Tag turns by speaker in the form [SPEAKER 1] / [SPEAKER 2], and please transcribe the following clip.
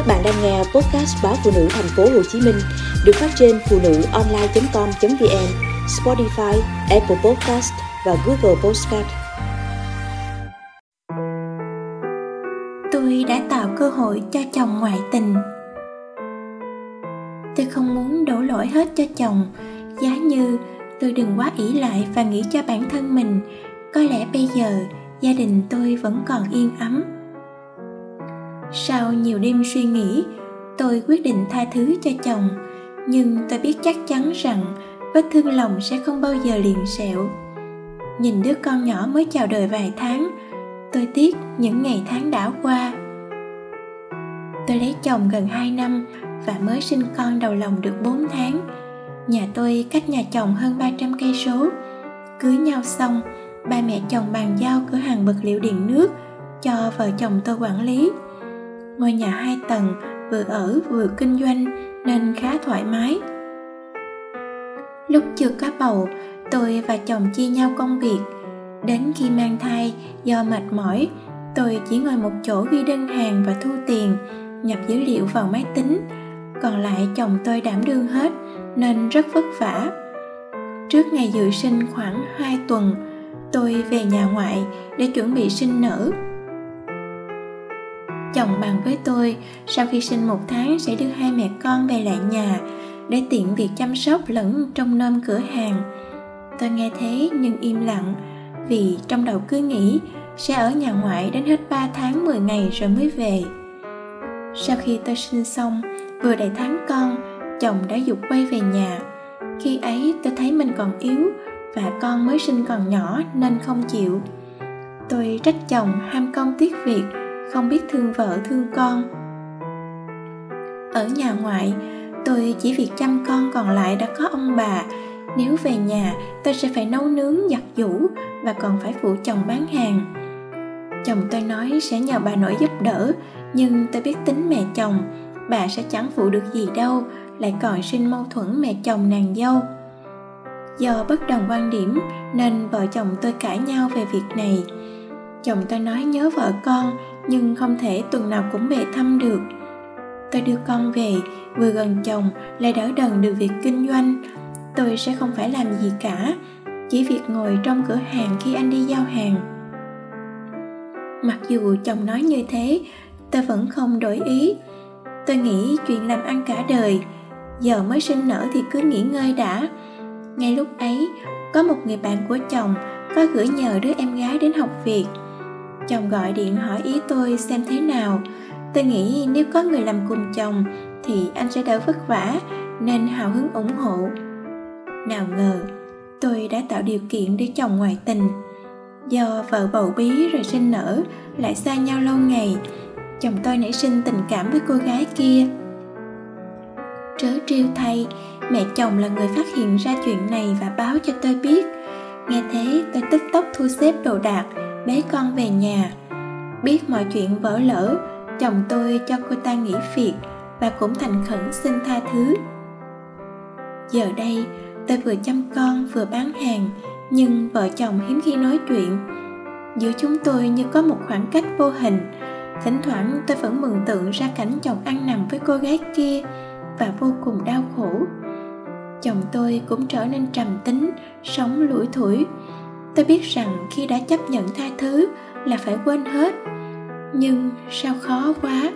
[SPEAKER 1] Các bạn đang nghe podcast báo phụ nữ thành phố Hồ Chí Minh được phát trên phụ nữ online.com.vn, Spotify, Apple Podcast và Google Podcast.
[SPEAKER 2] Tôi đã tạo cơ hội cho chồng ngoại tình. Tôi không muốn đổ lỗi hết cho chồng, giá như tôi đừng quá ỷ lại và nghĩ cho bản thân mình, có lẽ bây giờ gia đình tôi vẫn còn yên ấm sau nhiều đêm suy nghĩ, tôi quyết định tha thứ cho chồng. Nhưng tôi biết chắc chắn rằng vết thương lòng sẽ không bao giờ liền sẹo. Nhìn đứa con nhỏ mới chào đời vài tháng, tôi tiếc những ngày tháng đã qua. Tôi lấy chồng gần 2 năm và mới sinh con đầu lòng được 4 tháng. Nhà tôi cách nhà chồng hơn 300 cây số. Cưới nhau xong, ba mẹ chồng bàn giao cửa hàng vật liệu điện nước cho vợ chồng tôi quản lý ngôi nhà hai tầng, vừa ở vừa kinh doanh, nên khá thoải mái. Lúc chưa có bầu, tôi và chồng chia nhau công việc. Đến khi mang thai, do mệt mỏi, tôi chỉ ngồi một chỗ ghi đơn hàng và thu tiền, nhập dữ liệu vào máy tính. Còn lại chồng tôi đảm đương hết, nên rất vất vả. Trước ngày dự sinh khoảng 2 tuần, tôi về nhà ngoại để chuẩn bị sinh nở chồng bàn với tôi, sau khi sinh một tháng sẽ đưa hai mẹ con về lại nhà để tiện việc chăm sóc lẫn trong nôm cửa hàng. Tôi nghe thế nhưng im lặng, vì trong đầu cứ nghĩ sẽ ở nhà ngoại đến hết 3 tháng 10 ngày rồi mới về. Sau khi tôi sinh xong, vừa đầy tháng con, chồng đã dục quay về nhà. Khi ấy tôi thấy mình còn yếu và con mới sinh còn nhỏ nên không chịu. Tôi trách chồng ham công tiếc việc không biết thương vợ, thương con. Ở nhà ngoại, tôi chỉ việc chăm con còn lại đã có ông bà. Nếu về nhà, tôi sẽ phải nấu nướng, giặt giũ và còn phải phụ chồng bán hàng. Chồng tôi nói sẽ nhờ bà nội giúp đỡ, nhưng tôi biết tính mẹ chồng. Bà sẽ chẳng phụ được gì đâu, lại còn sinh mâu thuẫn mẹ chồng nàng dâu. Do bất đồng quan điểm, nên vợ chồng tôi cãi nhau về việc này. Chồng tôi nói nhớ vợ con nhưng không thể tuần nào cũng về thăm được. Tôi đưa con về, vừa gần chồng, lại đỡ đần được việc kinh doanh. Tôi sẽ không phải làm gì cả, chỉ việc ngồi trong cửa hàng khi anh đi giao hàng. Mặc dù chồng nói như thế, tôi vẫn không đổi ý. Tôi nghĩ chuyện làm ăn cả đời, giờ mới sinh nở thì cứ nghỉ ngơi đã. Ngay lúc ấy, có một người bạn của chồng có gửi nhờ đứa em gái đến học việc chồng gọi điện hỏi ý tôi xem thế nào. Tôi nghĩ nếu có người làm cùng chồng thì anh sẽ đỡ vất vả, nên hào hứng ủng hộ. Nào ngờ, tôi đã tạo điều kiện để chồng ngoại tình. Do vợ bầu bí rồi sinh nở, lại xa nhau lâu ngày, chồng tôi nảy sinh tình cảm với cô gái kia. Trớ trêu thay, mẹ chồng là người phát hiện ra chuyện này và báo cho tôi biết. Nghe thế, tôi tức tốc thu xếp đồ đạc bế con về nhà. Biết mọi chuyện vỡ lỡ chồng tôi cho cô ta nghỉ việc và cũng thành khẩn xin tha thứ. Giờ đây, tôi vừa chăm con vừa bán hàng, nhưng vợ chồng hiếm khi nói chuyện. Giữa chúng tôi như có một khoảng cách vô hình. Thỉnh thoảng tôi vẫn mường tượng ra cảnh chồng ăn nằm với cô gái kia và vô cùng đau khổ. Chồng tôi cũng trở nên trầm tính, sống lủi thủi tôi biết rằng khi đã chấp nhận tha thứ là phải quên hết. Nhưng sao khó quá.